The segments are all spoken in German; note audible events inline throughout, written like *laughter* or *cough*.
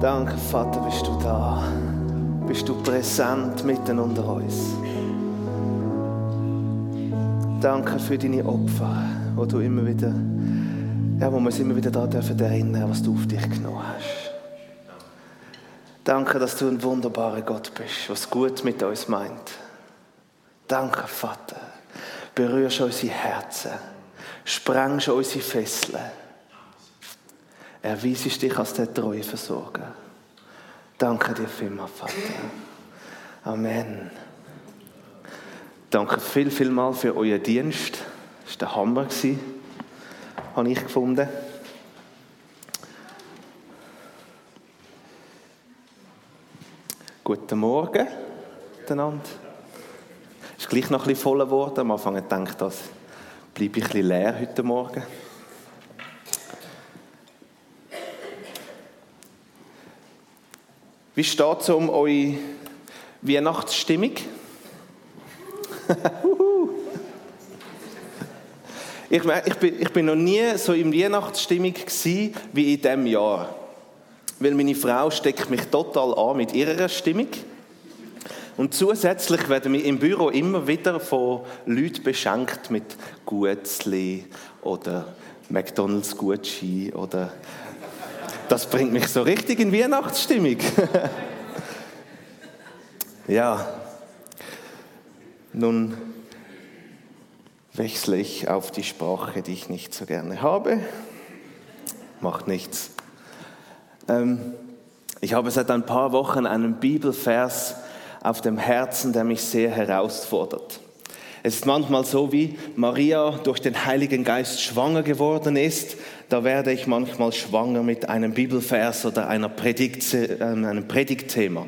Danke, Vater, bist du da. Bist du präsent mitten unter uns. Danke für deine Opfer, wo du immer wieder, ja, wo wir uns immer wieder daran dürfen erinnern, was du auf dich genommen hast. Danke, dass du ein wunderbarer Gott bist, was gut mit uns meint. Danke, Vater. Berührst unsere Herzen, sprengst unsere Fesseln. Erweisest dich als der treue Versorger. Danke dir vielmals, Vater. Amen. Danke viel, viel mal für euren Dienst. Das war der Hammer, habe ich gefunden. Guten Morgen miteinander. Es ist gleich noch ein bisschen voller geworden. Am Anfang gedacht, das bleibe ich ein bisschen leer heute Morgen. Wie steht es um eure Weihnachtsstimmung? *laughs* ich, ich, bin, ich bin noch nie so in Weihnachtsstimmung gewesen, wie in diesem Jahr. Weil meine Frau steckt mich total an mit ihrer Stimmung. Und zusätzlich werden wir im Büro immer wieder von Leuten beschenkt mit Gutzli oder McDonalds Gucci oder das bringt mich so richtig in Weihnachtsstimmung. *laughs* ja, nun wechsle ich auf die Sprache, die ich nicht so gerne habe. Macht nichts. Ähm, ich habe seit ein paar Wochen einen Bibelvers auf dem Herzen, der mich sehr herausfordert. Es ist manchmal so, wie Maria durch den Heiligen Geist schwanger geworden ist. Da werde ich manchmal schwanger mit einem Bibelvers oder einer Predigt, äh, einem Predigtthema.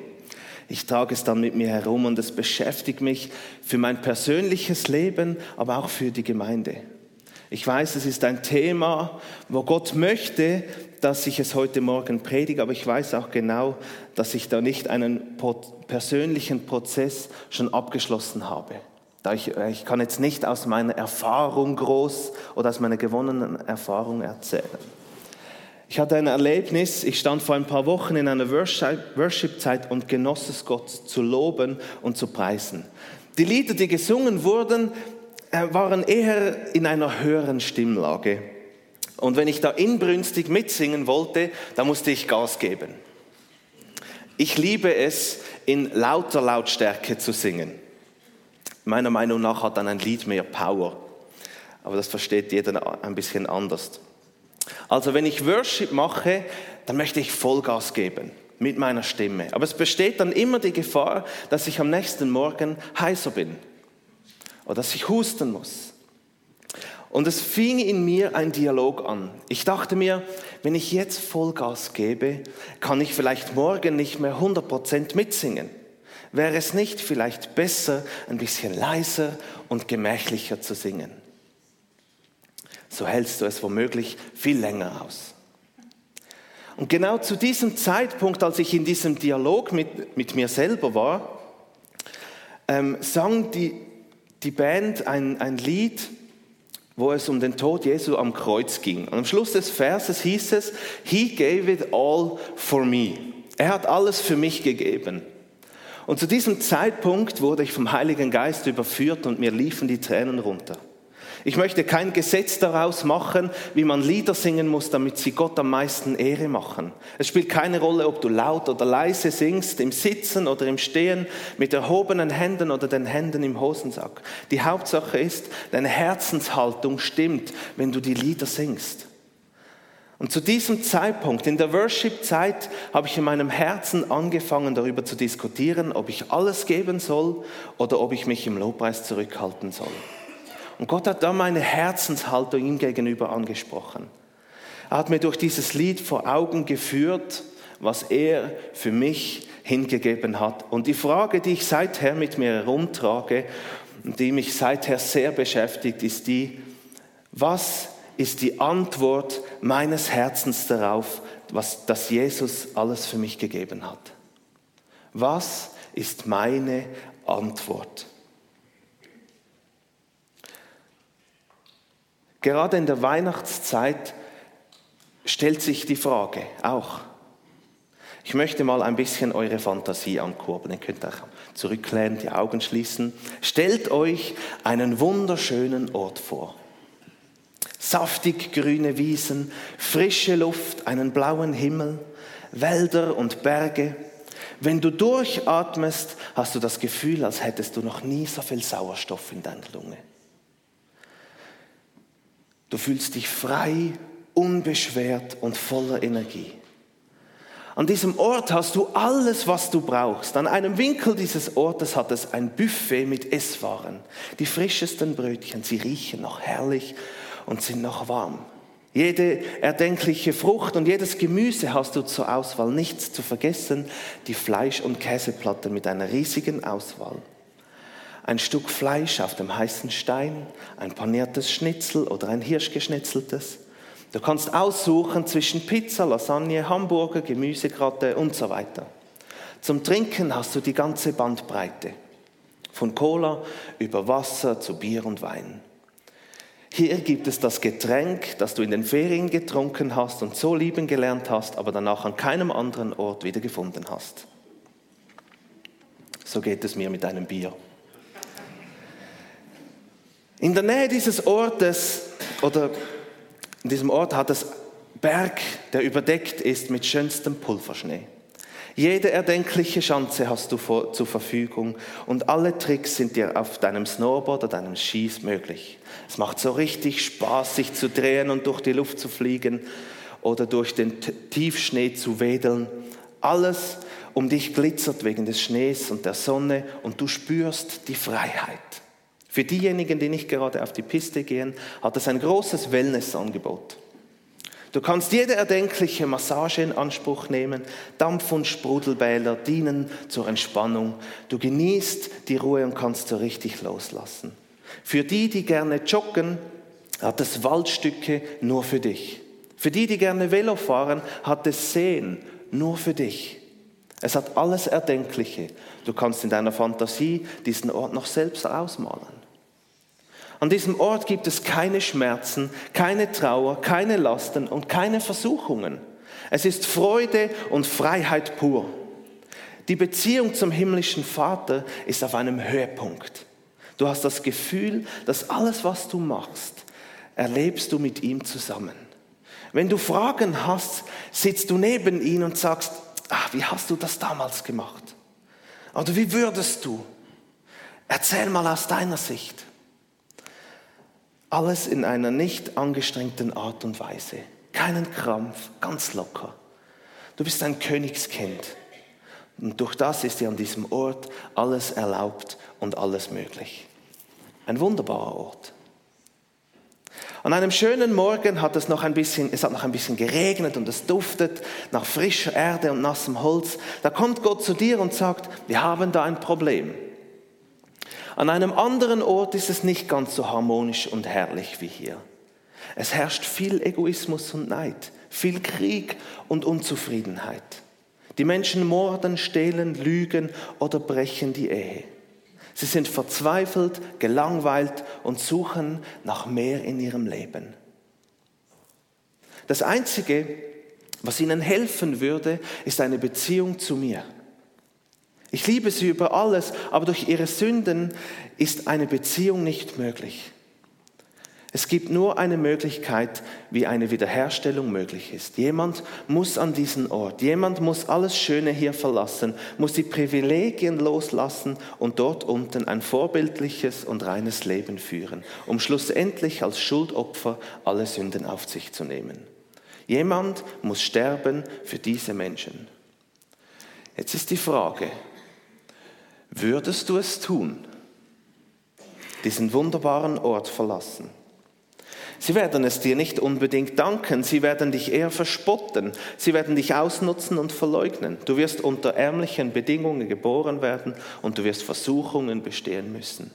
Ich trage es dann mit mir herum und es beschäftigt mich für mein persönliches Leben, aber auch für die Gemeinde. Ich weiß, es ist ein Thema, wo Gott möchte, dass ich es heute Morgen predige, aber ich weiß auch genau, dass ich da nicht einen persönlichen Prozess schon abgeschlossen habe. Ich, ich kann jetzt nicht aus meiner Erfahrung groß oder aus meiner gewonnenen Erfahrung erzählen. Ich hatte ein Erlebnis, ich stand vor ein paar Wochen in einer Worship-Zeit und genoss es Gott zu loben und zu preisen. Die Lieder, die gesungen wurden, äh, waren eher in einer höheren Stimmlage. Und wenn ich da inbrünstig mitsingen wollte, da musste ich Gas geben. Ich liebe es, in lauter Lautstärke zu singen. Meiner Meinung nach hat dann ein Lied mehr Power. Aber das versteht jeder ein bisschen anders. Also wenn ich Worship mache, dann möchte ich Vollgas geben mit meiner Stimme. Aber es besteht dann immer die Gefahr, dass ich am nächsten Morgen heißer bin oder dass ich husten muss. Und es fing in mir ein Dialog an. Ich dachte mir, wenn ich jetzt Vollgas gebe, kann ich vielleicht morgen nicht mehr 100% mitsingen. Wäre es nicht vielleicht besser, ein bisschen leiser und gemächlicher zu singen? So hältst du es womöglich viel länger aus. Und genau zu diesem Zeitpunkt, als ich in diesem Dialog mit, mit mir selber war, ähm, sang die, die Band ein, ein Lied, wo es um den Tod Jesu am Kreuz ging. Und am Schluss des Verses hieß es, He gave it all for me. Er hat alles für mich gegeben. Und zu diesem Zeitpunkt wurde ich vom Heiligen Geist überführt und mir liefen die Tränen runter. Ich möchte kein Gesetz daraus machen, wie man Lieder singen muss, damit sie Gott am meisten Ehre machen. Es spielt keine Rolle, ob du laut oder leise singst, im Sitzen oder im Stehen, mit erhobenen Händen oder den Händen im Hosensack. Die Hauptsache ist, deine Herzenshaltung stimmt, wenn du die Lieder singst. Und zu diesem Zeitpunkt, in der Worship-Zeit, habe ich in meinem Herzen angefangen, darüber zu diskutieren, ob ich alles geben soll oder ob ich mich im Lobpreis zurückhalten soll. Und Gott hat da meine Herzenshaltung ihm gegenüber angesprochen. Er hat mir durch dieses Lied vor Augen geführt, was er für mich hingegeben hat. Und die Frage, die ich seither mit mir herumtrage und die mich seither sehr beschäftigt, ist die, was ist die Antwort meines Herzens darauf, was, dass Jesus alles für mich gegeben hat. Was ist meine Antwort? Gerade in der Weihnachtszeit stellt sich die Frage auch. Ich möchte mal ein bisschen eure Fantasie ankurbeln. Ihr könnt auch zurücklehnen, die Augen schließen. Stellt euch einen wunderschönen Ort vor. Saftig grüne Wiesen, frische Luft, einen blauen Himmel, Wälder und Berge. Wenn du durchatmest, hast du das Gefühl, als hättest du noch nie so viel Sauerstoff in deiner Lunge. Du fühlst dich frei, unbeschwert und voller Energie. An diesem Ort hast du alles, was du brauchst. An einem Winkel dieses Ortes hat es ein Buffet mit Esswaren. Die frischesten Brötchen, sie riechen noch herrlich und sind noch warm. Jede erdenkliche Frucht und jedes Gemüse hast du zur Auswahl. Nichts zu vergessen, die Fleisch- und Käseplatte mit einer riesigen Auswahl. Ein Stück Fleisch auf dem heißen Stein, ein paniertes Schnitzel oder ein Hirschgeschnitzeltes Du kannst aussuchen zwischen Pizza, Lasagne, Hamburger, Gemüsegratte und so weiter. Zum Trinken hast du die ganze Bandbreite. Von Cola über Wasser zu Bier und Wein. Hier gibt es das Getränk, das du in den Ferien getrunken hast und so lieben gelernt hast, aber danach an keinem anderen Ort wieder gefunden hast. So geht es mir mit einem Bier. In der Nähe dieses Ortes oder in diesem Ort hat es Berg, der überdeckt ist mit schönstem Pulverschnee. Jede erdenkliche Schanze hast du vor, zur Verfügung und alle Tricks sind dir auf deinem Snowboard oder deinem Skis möglich. Es macht so richtig Spaß, sich zu drehen und durch die Luft zu fliegen oder durch den Tiefschnee zu wedeln. Alles um dich glitzert wegen des Schnees und der Sonne und du spürst die Freiheit. Für diejenigen, die nicht gerade auf die Piste gehen, hat es ein großes Wellnessangebot. Du kannst jede erdenkliche Massage in Anspruch nehmen. Dampf- und Sprudelbäder dienen zur Entspannung. Du genießt die Ruhe und kannst so richtig loslassen. Für die, die gerne joggen, hat es Waldstücke nur für dich. Für die, die gerne Velo fahren, hat es Seen nur für dich. Es hat alles Erdenkliche. Du kannst in deiner Fantasie diesen Ort noch selbst ausmalen. An diesem Ort gibt es keine Schmerzen, keine Trauer, keine Lasten und keine Versuchungen. Es ist Freude und Freiheit pur. Die Beziehung zum himmlischen Vater ist auf einem Höhepunkt. Du hast das Gefühl, dass alles, was du machst, erlebst du mit ihm zusammen. Wenn du Fragen hast, sitzt du neben ihm und sagst, ach, wie hast du das damals gemacht? Oder wie würdest du? Erzähl mal aus deiner Sicht. Alles in einer nicht angestrengten Art und Weise. Keinen Krampf, ganz locker. Du bist ein Königskind. Und durch das ist dir an diesem Ort alles erlaubt und alles möglich. Ein wunderbarer Ort. An einem schönen Morgen hat es noch ein bisschen, es hat noch ein bisschen geregnet und es duftet nach frischer Erde und nassem Holz. Da kommt Gott zu dir und sagt, wir haben da ein Problem. An einem anderen Ort ist es nicht ganz so harmonisch und herrlich wie hier. Es herrscht viel Egoismus und Neid, viel Krieg und Unzufriedenheit. Die Menschen morden, stehlen, lügen oder brechen die Ehe. Sie sind verzweifelt, gelangweilt und suchen nach mehr in ihrem Leben. Das Einzige, was ihnen helfen würde, ist eine Beziehung zu mir. Ich liebe sie über alles, aber durch ihre Sünden ist eine Beziehung nicht möglich. Es gibt nur eine Möglichkeit, wie eine Wiederherstellung möglich ist. Jemand muss an diesen Ort, jemand muss alles Schöne hier verlassen, muss die Privilegien loslassen und dort unten ein vorbildliches und reines Leben führen, um schlussendlich als Schuldopfer alle Sünden auf sich zu nehmen. Jemand muss sterben für diese Menschen. Jetzt ist die Frage, Würdest du es tun? Diesen wunderbaren Ort verlassen? Sie werden es dir nicht unbedingt danken, sie werden dich eher verspotten, sie werden dich ausnutzen und verleugnen. Du wirst unter ärmlichen Bedingungen geboren werden und du wirst Versuchungen bestehen müssen.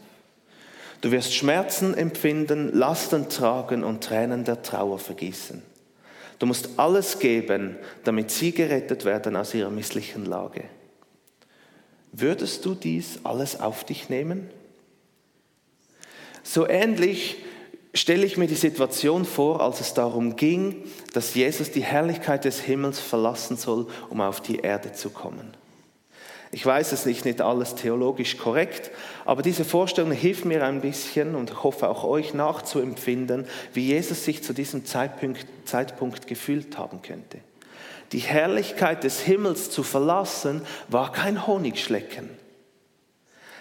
Du wirst Schmerzen empfinden, Lasten tragen und Tränen der Trauer vergießen. Du musst alles geben, damit sie gerettet werden aus ihrer misslichen Lage. Würdest du dies alles auf dich nehmen? So ähnlich stelle ich mir die Situation vor, als es darum ging, dass Jesus die Herrlichkeit des Himmels verlassen soll, um auf die Erde zu kommen. Ich weiß, es ist nicht alles theologisch korrekt, aber diese Vorstellung hilft mir ein bisschen und ich hoffe auch euch nachzuempfinden, wie Jesus sich zu diesem Zeitpunkt, Zeitpunkt gefühlt haben könnte. Die Herrlichkeit des Himmels zu verlassen war kein Honigschlecken.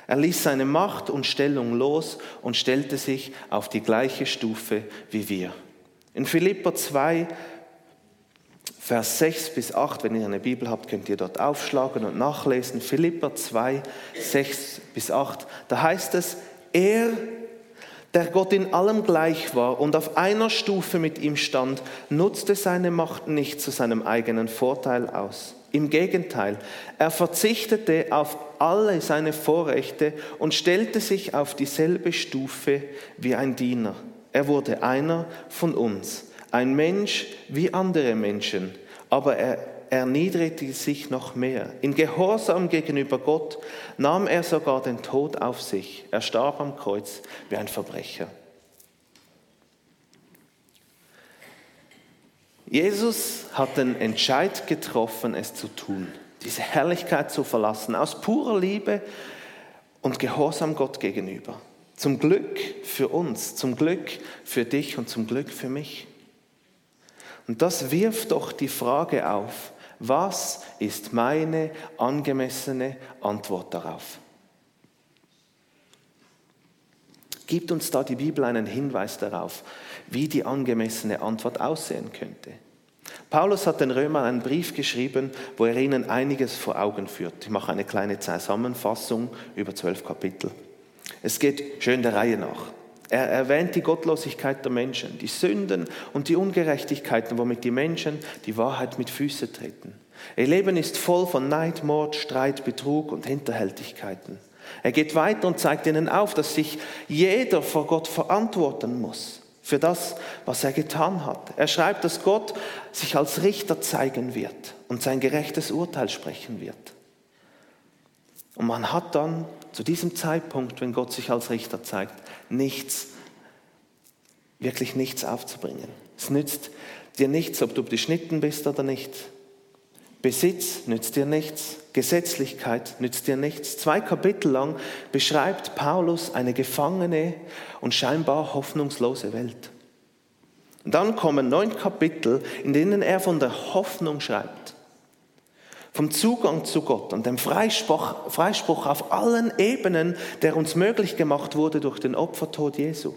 Er ließ seine Macht und Stellung los und stellte sich auf die gleiche Stufe wie wir. In Philippa 2, Vers 6 bis 8, wenn ihr eine Bibel habt, könnt ihr dort aufschlagen und nachlesen. Philippa 2, 6 bis 8, da heißt es, er, der Gott in allem gleich war und auf einer Stufe mit ihm stand, nutzte seine Macht nicht zu seinem eigenen Vorteil aus. Im Gegenteil, er verzichtete auf alle seine Vorrechte und stellte sich auf dieselbe Stufe wie ein Diener. Er wurde einer von uns, ein Mensch wie andere Menschen, aber er erniedrigte sich noch mehr. In Gehorsam gegenüber Gott nahm er sogar den Tod auf sich. Er starb am Kreuz wie ein Verbrecher. Jesus hat den Entscheid getroffen, es zu tun, diese Herrlichkeit zu verlassen, aus purer Liebe und Gehorsam Gott gegenüber. Zum Glück für uns, zum Glück für dich und zum Glück für mich. Und das wirft doch die Frage auf, was ist meine angemessene Antwort darauf? Gibt uns da die Bibel einen Hinweis darauf, wie die angemessene Antwort aussehen könnte? Paulus hat den Römern einen Brief geschrieben, wo er ihnen einiges vor Augen führt. Ich mache eine kleine Zusammenfassung über zwölf Kapitel. Es geht schön der Reihe nach. Er erwähnt die Gottlosigkeit der Menschen, die Sünden und die Ungerechtigkeiten, womit die Menschen die Wahrheit mit Füßen treten. Ihr Leben ist voll von Neid, Mord, Streit, Betrug und Hinterhältigkeiten. Er geht weiter und zeigt ihnen auf, dass sich jeder vor Gott verantworten muss für das, was er getan hat. Er schreibt, dass Gott sich als Richter zeigen wird und sein gerechtes Urteil sprechen wird. Und man hat dann zu diesem Zeitpunkt, wenn Gott sich als Richter zeigt, nichts, wirklich nichts aufzubringen. Es nützt dir nichts, ob du beschnitten bist oder nicht. Besitz nützt dir nichts, Gesetzlichkeit nützt dir nichts. Zwei Kapitel lang beschreibt Paulus eine gefangene und scheinbar hoffnungslose Welt. Und dann kommen neun Kapitel, in denen er von der Hoffnung schreibt, vom Zugang zu Gott und dem Freispruch, Freispruch auf allen Ebenen, der uns möglich gemacht wurde durch den Opfertod Jesu.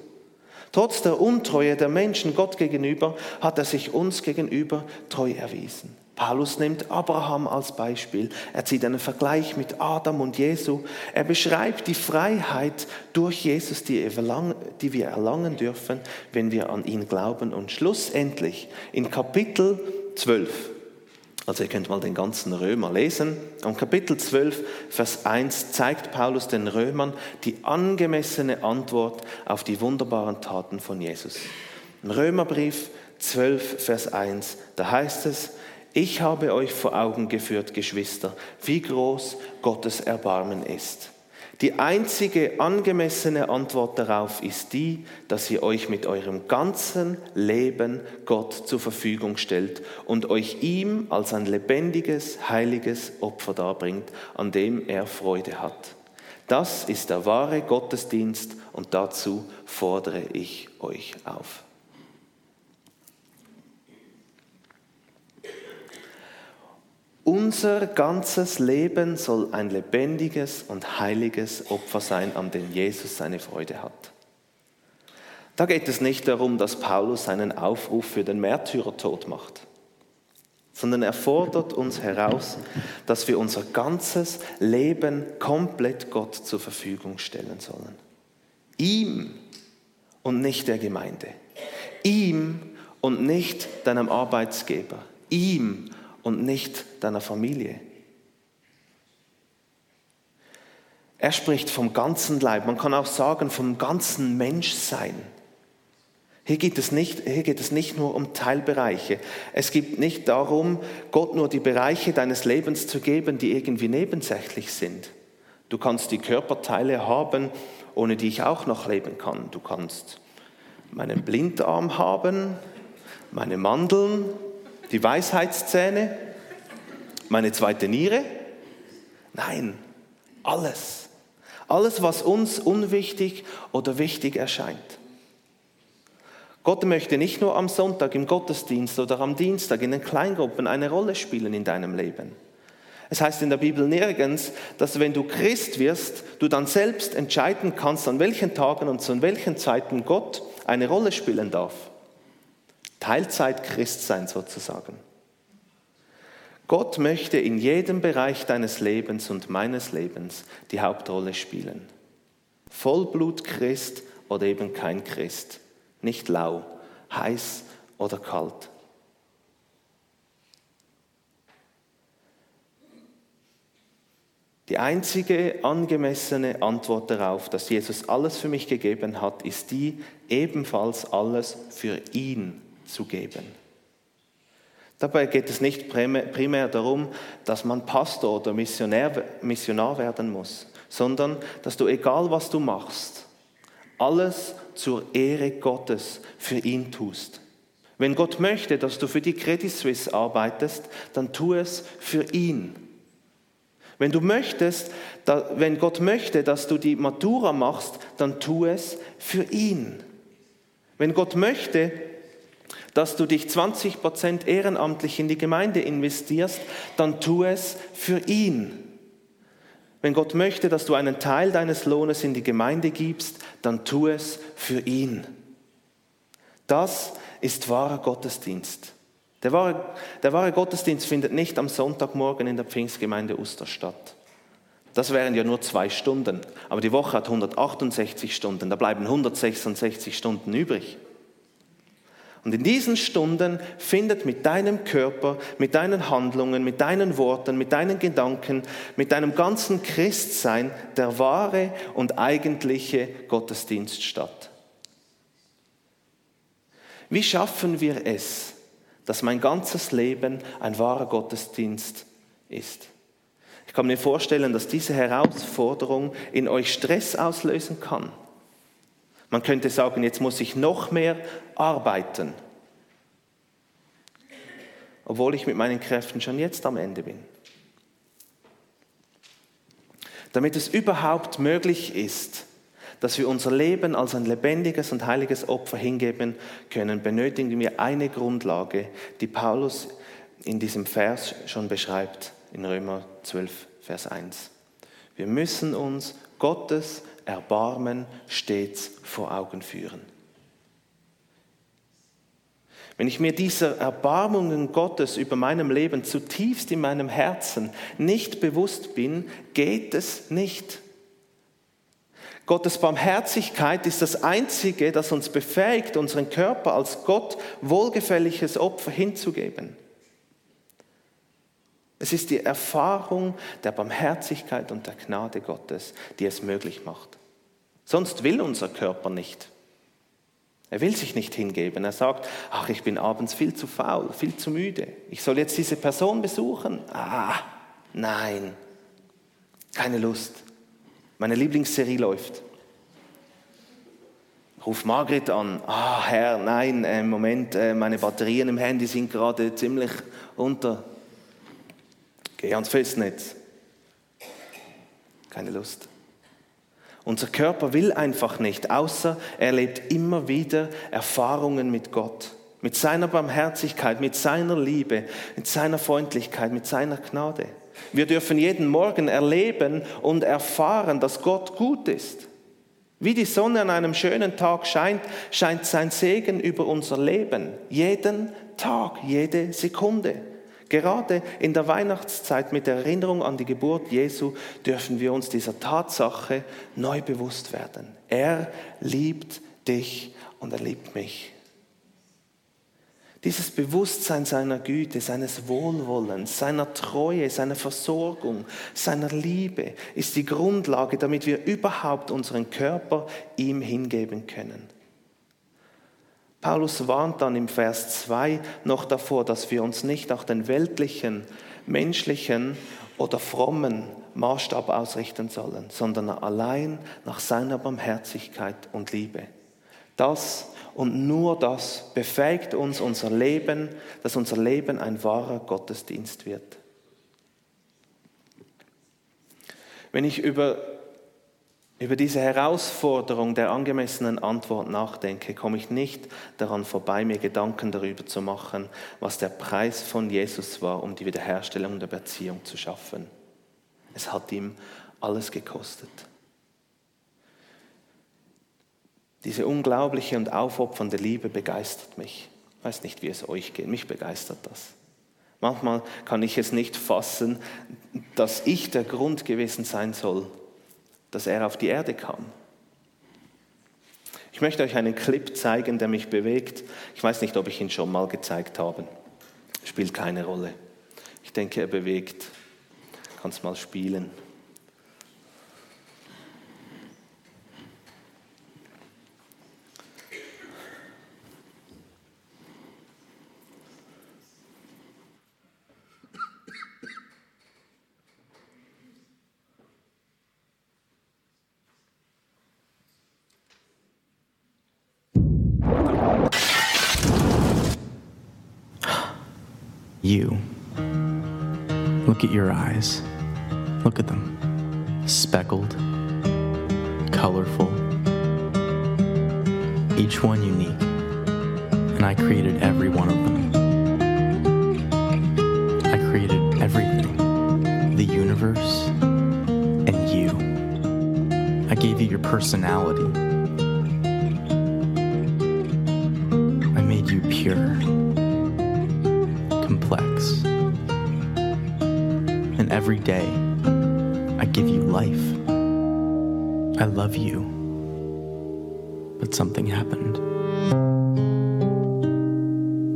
Trotz der Untreue der Menschen Gott gegenüber hat er sich uns gegenüber treu erwiesen. Paulus nimmt Abraham als Beispiel. Er zieht einen Vergleich mit Adam und Jesu. Er beschreibt die Freiheit durch Jesus, die wir erlangen dürfen, wenn wir an ihn glauben. Und schlussendlich in Kapitel 12, also ihr könnt mal den ganzen Römer lesen, am Kapitel 12, Vers 1 zeigt Paulus den Römern die angemessene Antwort auf die wunderbaren Taten von Jesus. Im Römerbrief 12, Vers 1, da heißt es, ich habe euch vor Augen geführt, Geschwister, wie groß Gottes Erbarmen ist. Die einzige angemessene Antwort darauf ist die, dass ihr euch mit eurem ganzen Leben Gott zur Verfügung stellt und euch ihm als ein lebendiges, heiliges Opfer darbringt, an dem er Freude hat. Das ist der wahre Gottesdienst und dazu fordere ich euch auf. Unser ganzes Leben soll ein lebendiges und heiliges Opfer sein, an dem Jesus seine Freude hat. Da geht es nicht darum, dass Paulus einen Aufruf für den Märtyrertod macht, sondern er fordert uns heraus, dass wir unser ganzes Leben komplett Gott zur Verfügung stellen sollen. Ihm und nicht der Gemeinde. Ihm und nicht deinem Arbeitsgeber. Ihm und nicht deiner Familie. Er spricht vom ganzen Leib, man kann auch sagen vom ganzen Menschsein. Hier geht, es nicht, hier geht es nicht nur um Teilbereiche. Es geht nicht darum, Gott nur die Bereiche deines Lebens zu geben, die irgendwie nebensächlich sind. Du kannst die Körperteile haben, ohne die ich auch noch leben kann. Du kannst meinen Blindarm haben, meine Mandeln, die Weisheitszähne, meine zweite Niere? Nein, alles. Alles, was uns unwichtig oder wichtig erscheint. Gott möchte nicht nur am Sonntag im Gottesdienst oder am Dienstag in den Kleingruppen eine Rolle spielen in deinem Leben. Es heißt in der Bibel nirgends, dass wenn du Christ wirst, du dann selbst entscheiden kannst, an welchen Tagen und zu welchen Zeiten Gott eine Rolle spielen darf. Teilzeit Christ sein sozusagen. Gott möchte in jedem Bereich deines Lebens und meines Lebens die Hauptrolle spielen. Vollblut Christ oder eben kein Christ. Nicht lau, heiß oder kalt. Die einzige angemessene Antwort darauf, dass Jesus alles für mich gegeben hat, ist die, ebenfalls alles für ihn zu geben. Dabei geht es nicht primär darum, dass man Pastor oder Missionär, Missionar werden muss, sondern dass du, egal was du machst, alles zur Ehre Gottes für ihn tust. Wenn Gott möchte, dass du für die Credit Suisse arbeitest, dann tu es für ihn. Wenn du möchtest, wenn Gott möchte, dass du die Matura machst, dann tu es für ihn. Wenn Gott möchte, dass du dich 20 Prozent ehrenamtlich in die Gemeinde investierst, dann tu es für ihn. Wenn Gott möchte, dass du einen Teil deines Lohnes in die Gemeinde gibst, dann tu es für ihn. Das ist wahrer Gottesdienst. Der wahre, der wahre Gottesdienst findet nicht am Sonntagmorgen in der Pfingstgemeinde Oster statt. Das wären ja nur zwei Stunden, aber die Woche hat 168 Stunden, da bleiben 166 Stunden übrig. Und in diesen Stunden findet mit deinem Körper, mit deinen Handlungen, mit deinen Worten, mit deinen Gedanken, mit deinem ganzen Christsein der wahre und eigentliche Gottesdienst statt. Wie schaffen wir es, dass mein ganzes Leben ein wahrer Gottesdienst ist. Ich kann mir vorstellen, dass diese Herausforderung in euch Stress auslösen kann. Man könnte sagen, jetzt muss ich noch mehr arbeiten, obwohl ich mit meinen Kräften schon jetzt am Ende bin. Damit es überhaupt möglich ist, dass wir unser Leben als ein lebendiges und heiliges Opfer hingeben können, benötigen wir eine Grundlage, die Paulus in diesem Vers schon beschreibt, in Römer 12, Vers 1. Wir müssen uns Gottes Erbarmen stets vor Augen führen. Wenn ich mir dieser Erbarmungen Gottes über meinem Leben zutiefst in meinem Herzen nicht bewusst bin, geht es nicht. Gottes Barmherzigkeit ist das Einzige, das uns befähigt, unseren Körper als Gott wohlgefälliges Opfer hinzugeben. Es ist die Erfahrung der Barmherzigkeit und der Gnade Gottes, die es möglich macht. Sonst will unser Körper nicht. Er will sich nicht hingeben. Er sagt, ach, ich bin abends viel zu faul, viel zu müde. Ich soll jetzt diese Person besuchen. Ah, nein, keine Lust. Meine Lieblingsserie läuft. Ruf Margret an. Ah, Herr, nein, äh, Moment, äh, meine Batterien im Handy sind gerade ziemlich unter. Geh ans Festnetz. Keine Lust. Unser Körper will einfach nicht, außer er lebt immer wieder Erfahrungen mit Gott, mit seiner Barmherzigkeit, mit seiner Liebe, mit seiner Freundlichkeit, mit seiner Gnade. Wir dürfen jeden Morgen erleben und erfahren, dass Gott gut ist. Wie die Sonne an einem schönen Tag scheint, scheint sein Segen über unser Leben. Jeden Tag, jede Sekunde. Gerade in der Weihnachtszeit mit der Erinnerung an die Geburt Jesu dürfen wir uns dieser Tatsache neu bewusst werden. Er liebt dich und er liebt mich. Dieses Bewusstsein seiner Güte, seines Wohlwollens, seiner Treue, seiner Versorgung, seiner Liebe ist die Grundlage, damit wir überhaupt unseren Körper ihm hingeben können. Paulus warnt dann im Vers 2 noch davor, dass wir uns nicht nach den weltlichen, menschlichen oder frommen Maßstab ausrichten sollen, sondern allein nach seiner Barmherzigkeit und Liebe. Das und nur das befähigt uns, unser Leben, dass unser Leben ein wahrer Gottesdienst wird. Wenn ich über, über diese Herausforderung der angemessenen Antwort nachdenke, komme ich nicht daran vorbei, mir Gedanken darüber zu machen, was der Preis von Jesus war, um die Wiederherstellung der Beziehung zu schaffen. Es hat ihm alles gekostet. Diese unglaubliche und aufopfernde Liebe begeistert mich. Ich weiß nicht, wie es euch geht. Mich begeistert das. Manchmal kann ich es nicht fassen, dass ich der Grund gewesen sein soll, dass er auf die Erde kam. Ich möchte euch einen Clip zeigen, der mich bewegt. Ich weiß nicht, ob ich ihn schon mal gezeigt habe. Spielt keine Rolle. Ich denke, er bewegt. Kannst mal spielen. At your eyes. Look at them. Speckled, colorful, each one unique. And I created every one of them. I created everything the universe and you. I gave you your personality. Every day, I give you life. I love you. But something happened.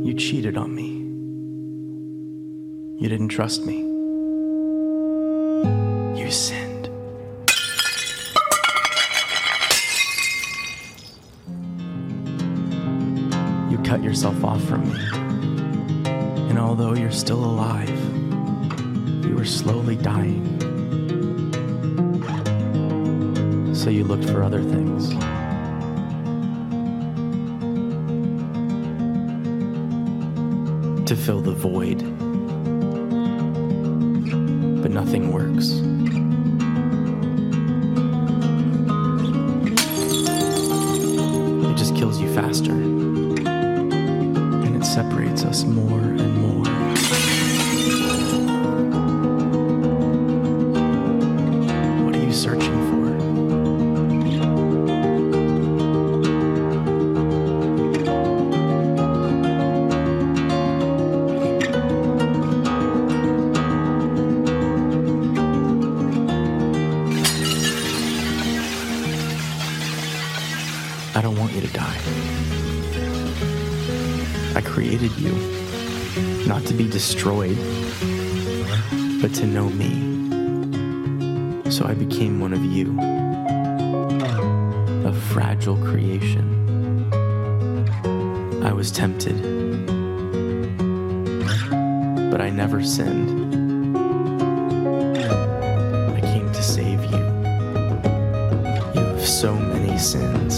You cheated on me. You didn't trust me. You sinned. You cut yourself off from me. And although you're still alive, are slowly dying. So you looked for other things. To fill the void. But nothing works. I don't want you to die. I created you not to be destroyed, but to know me. So I became one of you, a fragile creation. I was tempted, but I never sinned. I came to save you. You have so many sins,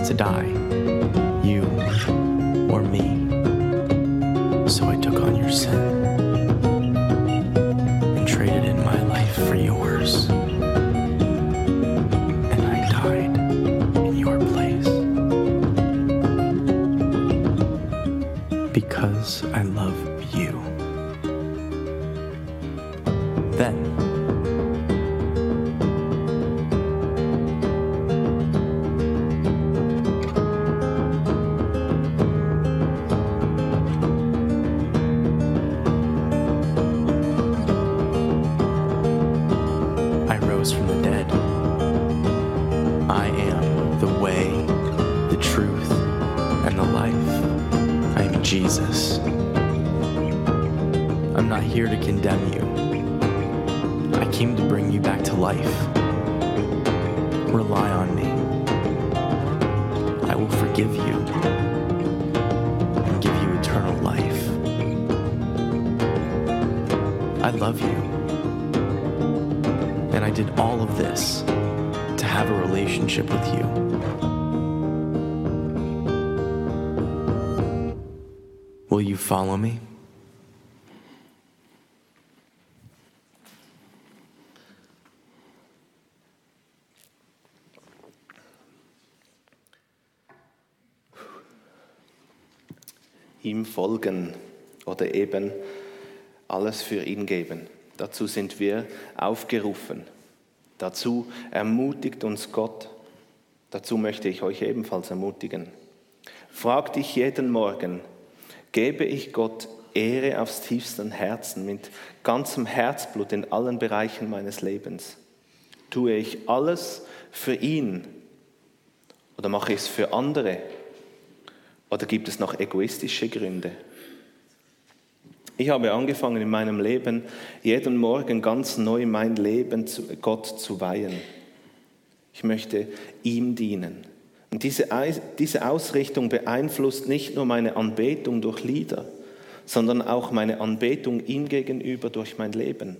to die. Jesus. I'm not here to condemn you. I came to bring you back to life. Rely on me. I will forgive you and give you eternal life. I love you. And I did all of this to have a relationship with you. Follow me? ihm folgen oder eben alles für ihn geben. Dazu sind wir aufgerufen. Dazu ermutigt uns Gott. Dazu möchte ich euch ebenfalls ermutigen. Frag dich jeden Morgen, gebe ich Gott Ehre aufs tiefsten Herzen, mit ganzem Herzblut in allen Bereichen meines Lebens? Tue ich alles für ihn oder mache ich es für andere? Oder gibt es noch egoistische Gründe? Ich habe angefangen in meinem Leben, jeden Morgen ganz neu mein Leben zu Gott zu weihen. Ich möchte ihm dienen. Und diese, diese Ausrichtung beeinflusst nicht nur meine Anbetung durch Lieder, sondern auch meine Anbetung ihm gegenüber durch mein Leben.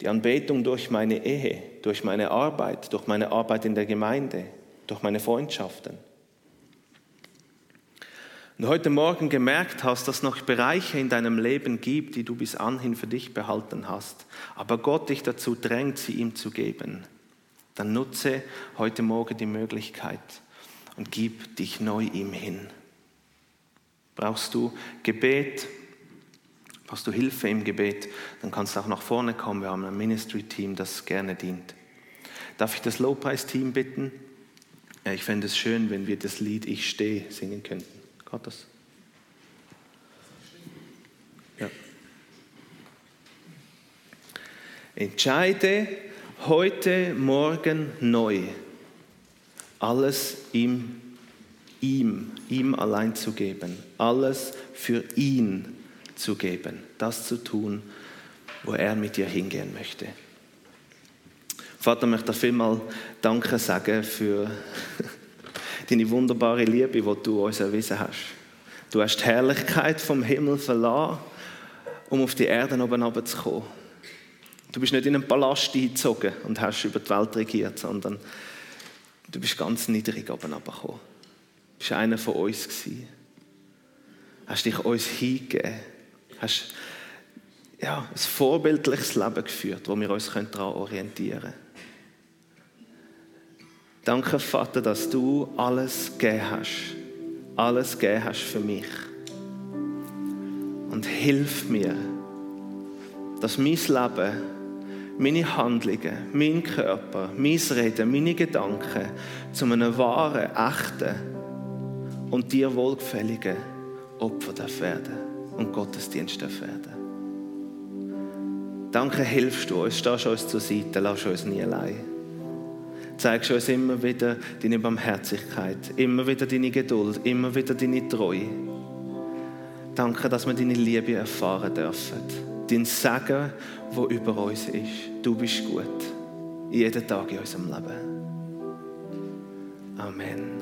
Die Anbetung durch meine Ehe, durch meine Arbeit, durch meine Arbeit in der Gemeinde, durch meine Freundschaften und heute Morgen gemerkt hast, dass es noch Bereiche in deinem Leben gibt, die du bis anhin für dich behalten hast, aber Gott dich dazu drängt, sie ihm zu geben, dann nutze heute Morgen die Möglichkeit und gib dich neu ihm hin. Brauchst du Gebet? Brauchst du Hilfe im Gebet? Dann kannst du auch nach vorne kommen. Wir haben ein Ministry-Team, das gerne dient. Darf ich das Lobpreisteam bitten? Ich fände es schön, wenn wir das Lied Ich stehe singen könnten. Hat das? Ja. Entscheide heute Morgen neu, alles ihm, ihm, ihm allein zu geben, alles für ihn zu geben, das zu tun, wo er mit dir hingehen möchte. Vater, ich möchte vielmal Danke sagen für *laughs* deine wunderbare Liebe, die du uns erwiesen hast. Du hast die Herrlichkeit vom Himmel verlassen, um auf die Erde oben zu kommen. Du bist nicht in einen Palast eingezogen und hast über die Welt regiert, sondern du bist ganz niedrig oben gekommen. Du bist einer von uns gewesen. Hast dich uns hingegeben. Hast ja, ein vorbildliches Leben geführt, wo wir uns daran orientieren können. Danke, Vater, dass du alles gegeben hast. Alles gegeben hast für mich. Und hilf mir, dass mein Leben, meine Handlungen, mein Körper, mein Reden, meine Gedanken zu einem wahren, echten und dir wohlgefälligen Opfer werden und Gottesdienst werden. Danke, hilfst du uns, stehst uns zur Seite, lass uns nie allein zeigst uns immer wieder deine Barmherzigkeit, immer wieder deine Geduld, immer wieder deine Treue. Danke, dass wir deine Liebe erfahren dürfen. Dein Segen, wo über uns ist. Du bist gut. Jeden Tag in unserem Leben. Amen.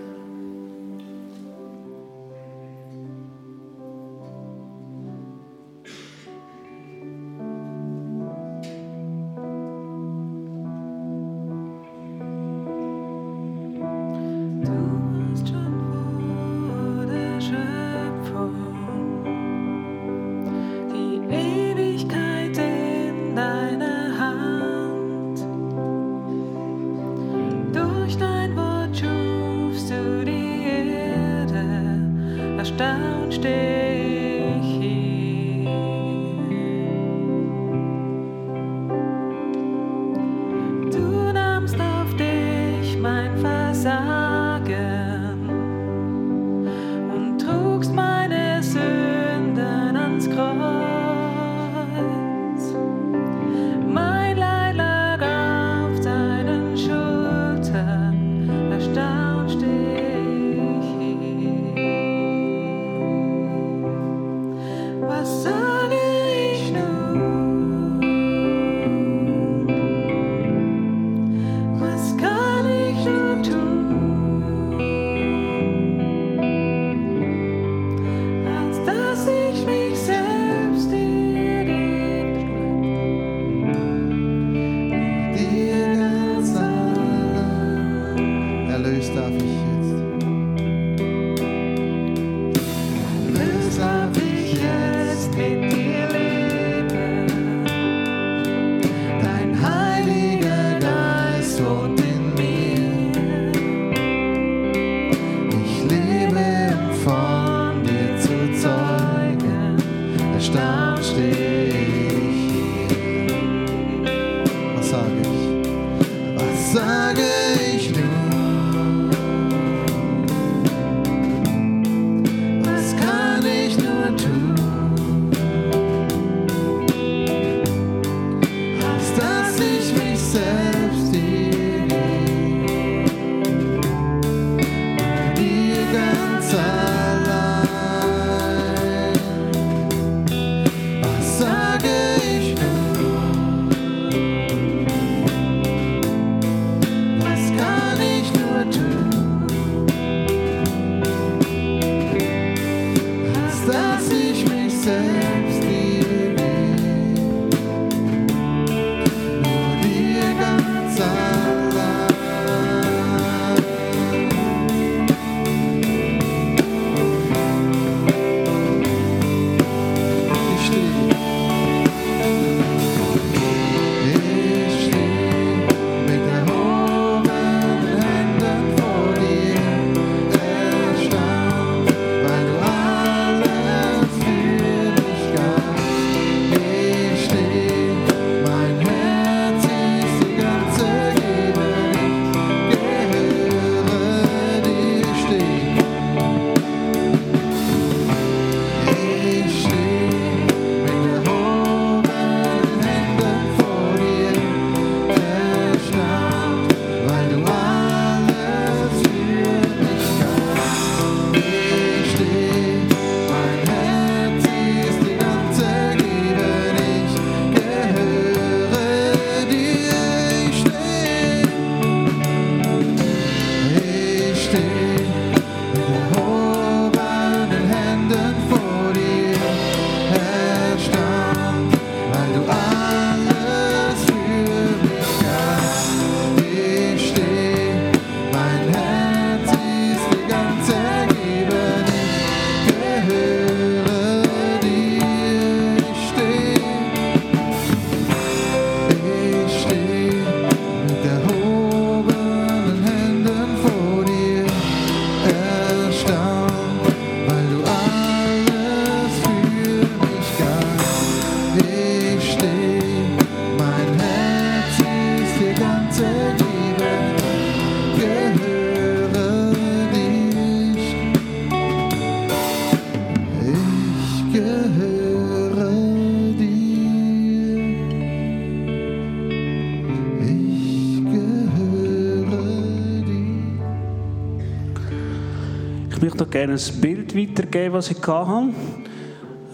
Ein Bild weitergeben, was ich hatte,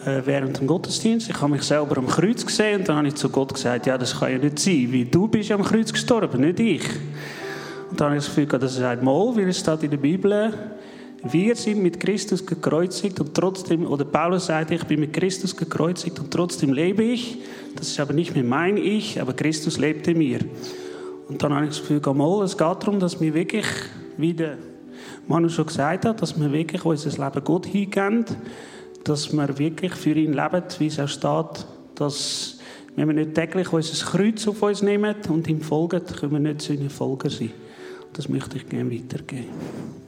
äh, während dem Gottesdienst. Ich habe mich selber am Kreuz gesehen und dann habe ich zu Gott gesagt, ja, das kann ja nicht sein, weil du bist am Kreuz gestorben, nicht ich. Und dann habe ich das Gefühl, gehabt, das ist mal, weil es steht in der Bibel, wir sind mit Christus gekreuzigt und trotzdem, oder Paulus sagt, ich bin mit Christus gekreuzigt und trotzdem lebe ich. Das ist aber nicht mehr mein Ich, aber Christus lebt in mir. Und dann habe ich das Gefühl, mal, es geht darum, dass wir wirklich, wie der Manu schon gesagt hat, dass wir wirklich unser Leben Gott hingeben, dass wir wirklich für ihn leben, wie es auch steht, dass wenn wir nicht täglich unser Kreuz auf uns nehmen und ihm folgen, können wir nicht seine Folger sein. Das möchte ich gerne weitergeben.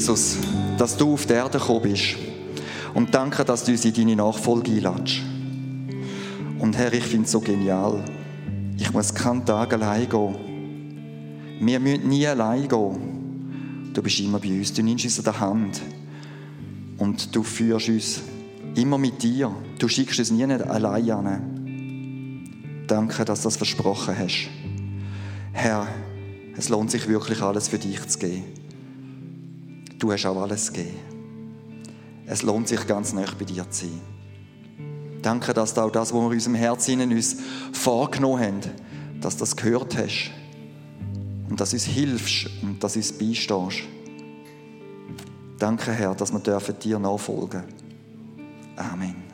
Jesus, dass du auf die Erde gekommen bist. Und danke, dass du uns in deine Nachfolge einladest. Und Herr, ich finde es so genial. Ich muss keinen Tag allein gehen. Wir müssen nie allein gehen. Du bist immer bei uns. Du nimmst uns an der Hand. Und du führst uns immer mit dir. Du schickst uns nie allein an. Danke, dass du das versprochen hast. Herr, es lohnt sich wirklich alles für dich zu geben. Du hast auch alles gegeben. Es lohnt sich ganz nah bei dir zu sein. Danke, dass du auch das, was wir in unserem Herzen uns vorgenommen haben, dass du das gehört hast. Und dass du uns hilfst und dass du uns beistehst. Danke, Herr, dass wir dürfen dir nachfolgen. Amen.